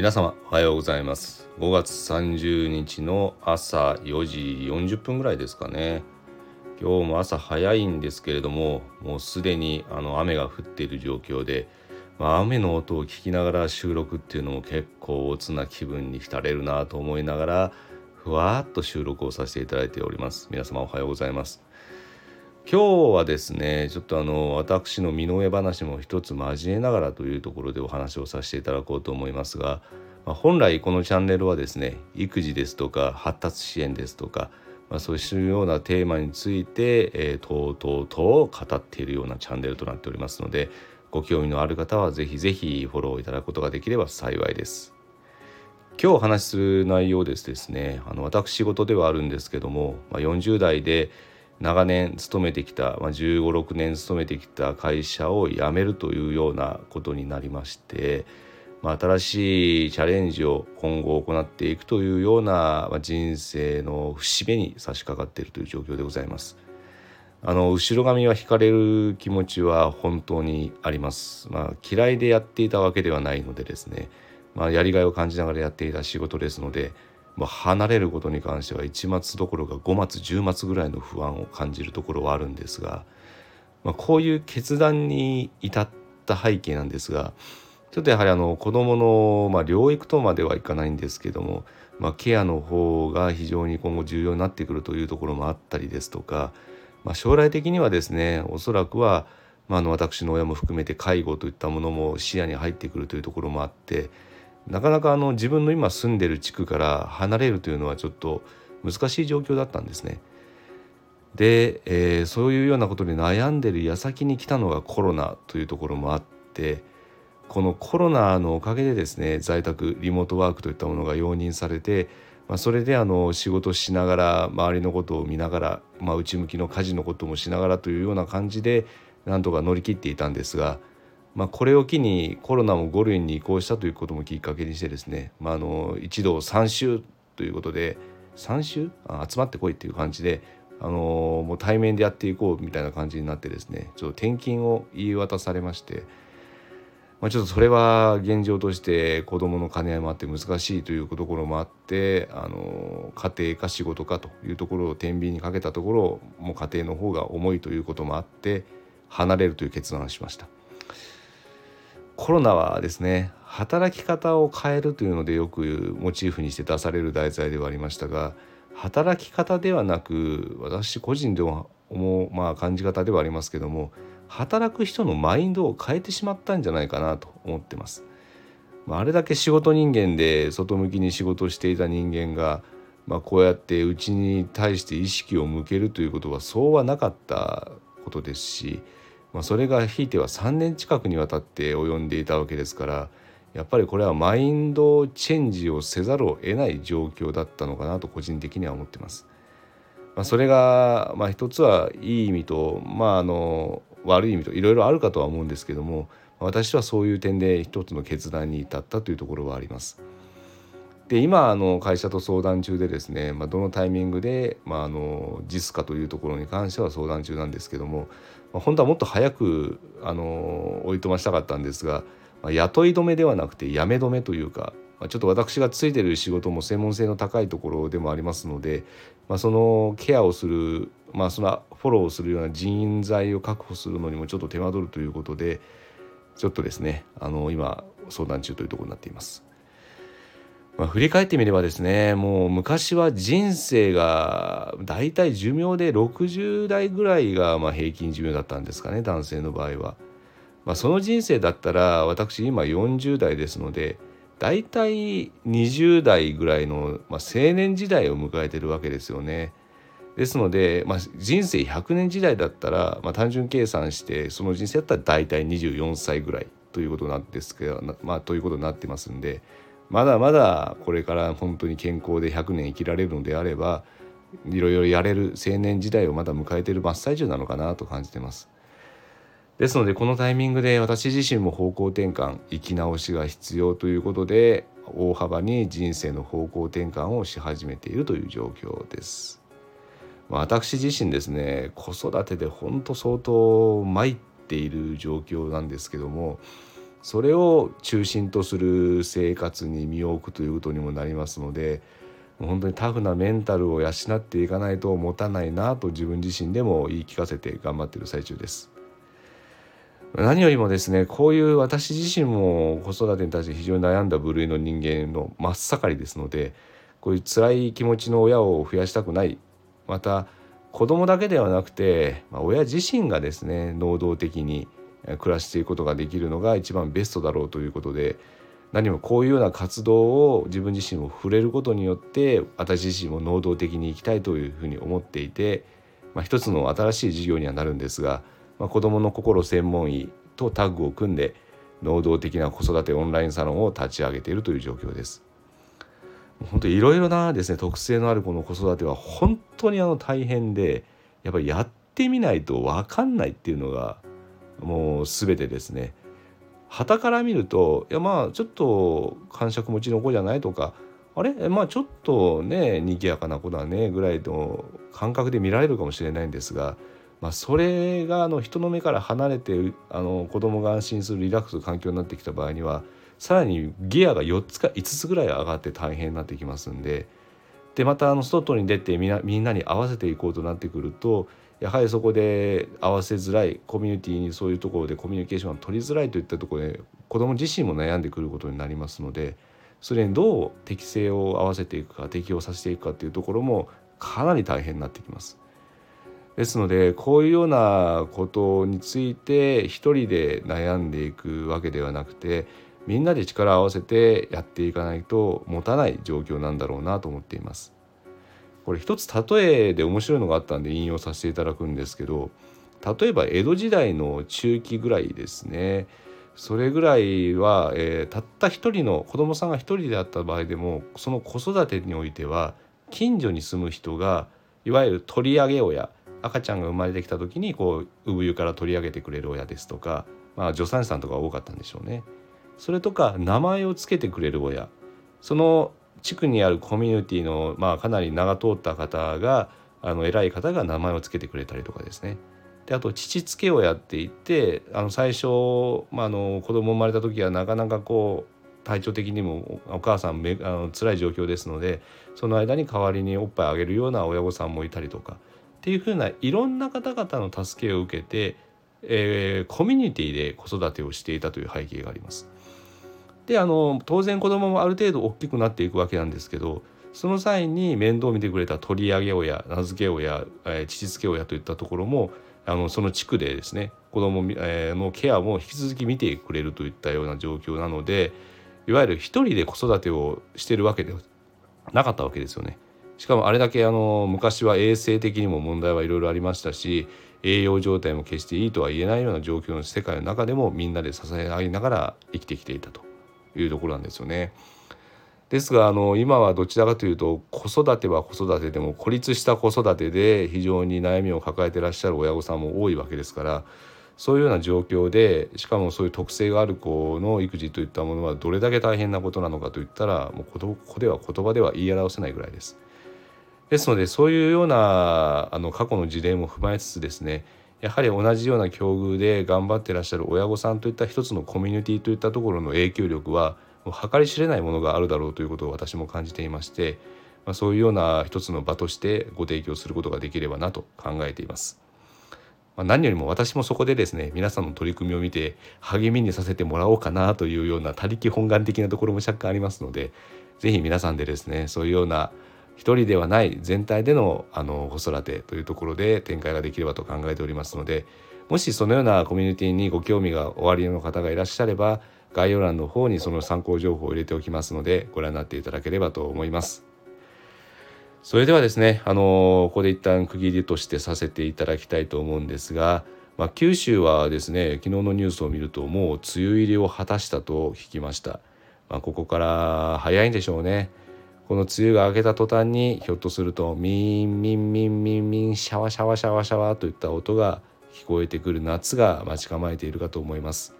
皆様おはようございます。5月30日の朝4時40分ぐらいですかね。今日も朝早いんですけれどももうすでにあの雨が降っている状況で、まあ、雨の音を聞きながら収録っていうのも結構乙な気分に浸れるなと思いながらふわっと収録をさせていただいております。皆様おはようございます。今日はですねちょっとあの私の身の上話も一つ交えながらというところでお話をさせていただこうと思いますが、まあ、本来このチャンネルはですね育児ですとか発達支援ですとか、まあ、そういうようなテーマについて、えー、とうとうと語っているようなチャンネルとなっておりますのでご興味のある方はぜひぜひフォローいただくことができれば幸いです。今日お話しする内容ですですねあの私事ではあるんですけども、まあ、40代で長年勤めてきた、まあ、1 5 6年勤めてきた会社を辞めるというようなことになりまして、まあ、新しいチャレンジを今後行っていくというような、まあ、人生の節目に差し掛かっているという状況でございます。あの後ろ髪は引かれる気持ちは本当にあります。まあ、嫌いでやっていたわけではないのでですね、まあ、やりがいを感じながらやっていた仕事ですので、まあ、離れることに関しては1末どころか5末10末ぐらいの不安を感じるところはあるんですが、まあ、こういう決断に至った背景なんですがちょっとやはりあの子どもの、まあ、療育とまではいかないんですけども、まあ、ケアの方が非常に今後重要になってくるというところもあったりですとか、まあ、将来的にはですねおそらくは、まあ、あの私の親も含めて介護といったものも視野に入ってくるというところもあってなかなかあの自分の今住んでる地区から離れるというのはちょっと難しい状況だったんですね。で、えー、そういうようなことで悩んでる矢先に来たのがコロナというところもあってこのコロナのおかげでですね在宅リモートワークといったものが容認されて、まあ、それであの仕事しながら周りのことを見ながら、まあ、内向きの家事のこともしながらというような感じでなんとか乗り切っていたんですがまあ、これを機にコロナも5類に移行したということもきっかけにしてですね、まあ、あの一度3週ということで3週集まってこいっていう感じであのもう対面でやっていこうみたいな感じになってですねちょっと転勤を言い渡されまして、まあ、ちょっとそれは現状として子どもの兼ね合いもあって難しいというところもあってあの家庭か仕事かというところを天秤にかけたところもう家庭の方が重いということもあって離れるという決断をしました。コロナはですね働き方を変えるというのでよくモチーフにして出される題材ではありましたが働き方ではなく私個人でも思う、まあ、感じ方ではありますけども働く人のマインドを変えてしまったんじゃないかなと思ってます。まあ、あれだけ仕事人間で外向きに仕事をしていた人間が、まあ、こうやってうちに対して意識を向けるということはそうはなかったことですしまあ、それがひいては3年近くにわたって及んでいたわけですからやっぱりこれはマインドチェンジをせざるを得ない状況だったのかなと個人的には思ってます。まあ、それが、まあ、一つはいい意味と、まあ、あの悪い意味といろいろあるかとは思うんですけども私はそういう点で一つの決断に至ったというところはあります。で今あの会社と相談中でですね、まあ、どのタイミングで、まあ、あの実かというところに関しては相談中なんですけども、まあ、本当はもっと早くあのおいとましたかったんですが、まあ、雇い止めではなくて辞め止めというか、まあ、ちょっと私がついてる仕事も専門性の高いところでもありますので、まあ、そのケアをする、まあ、そのフォローをするような人材を確保するのにもちょっと手間取るということでちょっとですねあの今相談中というところになっています。まあ、振り返ってみればですねもう昔は人生がだいたい寿命で60代ぐらいがま平均寿命だったんですかね男性の場合は。まあ、その人生だったら私今40代ですのでだいたい20代ぐらいの、まあ、青年時代を迎えてるわけですよね。ですので、まあ、人生100年時代だったら、まあ、単純計算してその人生だったら大体24歳ぐらいということなんですけど、ということになってますんで。まだまだこれから本当に健康で100年生きられるのであればいろいろやれる青年時代をまだ迎えている真っ最中なのかなと感じてます。ですのでこのタイミングで私自身も方向転換生き直しが必要ということで大幅に人生の方向転換をし始めているという状況です。私自身ですね子育てで本当相当参っている状況なんですけどもそれを中心とする生活に身を置くということにもなりますので本当にタフなメンタルを養っていかないと持たないなと自分自身でも言い聞かせて頑張っている最中です。何よりもですねこういう私自身も子育てに対して非常に悩んだ部類の人間の真っ盛りですのでこういう辛い気持ちの親を増やしたくないまた子供だけではなくて、まあ、親自身がですね能動的に暮らしていくことができるのが一番ベストだろうということで何もこういうような活動を自分自身も触れることによって私自身も能動的に生きたいというふうに思っていて、まあ、一つの新しい事業にはなるんですが、まあ、子どもの心専門医とタッグを組んで能動的な子育てオンラインサロンを立ち上げているという状況です。本当いろいろなですね特性のあるこの子育ては本当にあの大変でやっぱりやってみないと分かんないっていうのがもう全てですね。旗から見るといやまあちょっと感触持ちの子じゃないとかあれ？まあちょっとね賑やかな子だねぐらいの感覚で見られるかもしれないんですが、まあ、それがあの人の目から離れてあの子供が安心するリラックス環境になってきた場合にはさらにギアが4つか5つぐらい上がって大変になってきますんででまたあの外に出てみんなに合わせていこうとなってくるとやはりそこで合わせづらいコミュニティにそういうところでコミュニケーションが取りづらいといったところで子ども自身も悩んでくることになりますのでそれにどう適性を合わせていくか適応させていくかっていうところもかなり大変になってきます。ですのでこういうようなことについて一人で悩んでいくわけではなくてみんなで力を合わせてやっていかないと持たない状況なんだろうなと思っています。これ一つ例えで面白いのがあったんで引用させていただくんですけど例えば江戸時代の中期ぐらいですねそれぐらいは、えー、たった一人の子供さんが一人であった場合でもその子育てにおいては近所に住む人がいわゆる取り上げ親赤ちゃんが生まれてきた時にこう産湯から取り上げてくれる親ですとか、まあ、助産師さんとか多かったんでしょうね。それとか名前を付けてくれる親その地区にあるコミュニティのまあかなり名が通った方があの偉い方が名前を付けてくれたりとかですねであと父付け親って言ってあの最初、まあ、あの子供生まれた時はなかなかこう体調的にもお母さんめあの辛い状況ですのでその間に代わりにおっぱいあげるような親御さんもいたりとかっていうふうないろんな方々の助けを受けて、えー、コミュニティで子育てをしていたという背景があります。であの当然子供もある程度大きくなっていくわけなんですけどその際に面倒を見てくれた取り上げ親名付け親、え、父付け親といったところもあのその地区でですね子供、え、のケアも引き続き見てくれるといったような状況なのでいわゆる一人で子育てをしてるわけではなかったわけですよね。しかもあれだけあの昔は衛生的にも問題はいろいろありましたし栄養状態も決していいとは言えないような状況の世界の中でもみんなで支え合いながら生きてきていたというところなんですよね。ですがあの今はどちらかというと子育ては子育てでも孤立した子育てで非常に悩みを抱えてらっしゃる親御さんも多いわけですからそういうような状況でしかもそういう特性がある子の育児といったものはどれだけ大変なことなのかといったらもうここでは言葉では言い表せないぐらいです。ですのでそういうようなあの過去の事例も踏まえつつですねやはり同じような境遇で頑張ってらっしゃる親御さんといった一つのコミュニティといったところの影響力は計り知れないものがあるだろうということを私も感じていまして、まあ、そういうような一つの場としてご提供することができればなと考えています。まあ、何よりも私もそこでですね皆さんの取り組みを見て励みにさせてもらおうかなというような他力本願的なところも若干ありますので是非皆さんでですねそういうような一人ではない全体でのあの子育てというところで展開ができればと考えておりますのでもしそのようなコミュニティにご興味がおありの方がいらっしゃれば概要欄の方にその参考情報を入れておきますのでご覧になっていただければと思います。それではですね、あのここで一旦区切りとしてさせていただきたいと思うんですが、まあ、九州はですね昨日のニュースを見るともう梅雨入りを果たしたと聞きました。まあ、ここから早いんでしょうね。この梅雨が明けた途端にひょっとするとミンミンミンミンミンシャワシャワシャワシャワといった音が聞こえてくる夏が待ち構えているかと思います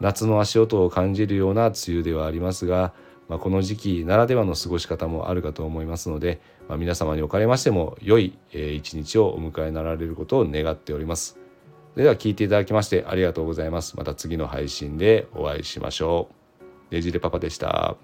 夏の足音を感じるような梅雨ではありますが、まあ、この時期ならではの過ごし方もあるかと思いますので、まあ、皆様におかれましても良い一日をお迎えになられることを願っておりますそれでは聞いていただきましてありがとうございます。また次の配信でお会いしましょう。ねじれパパでした。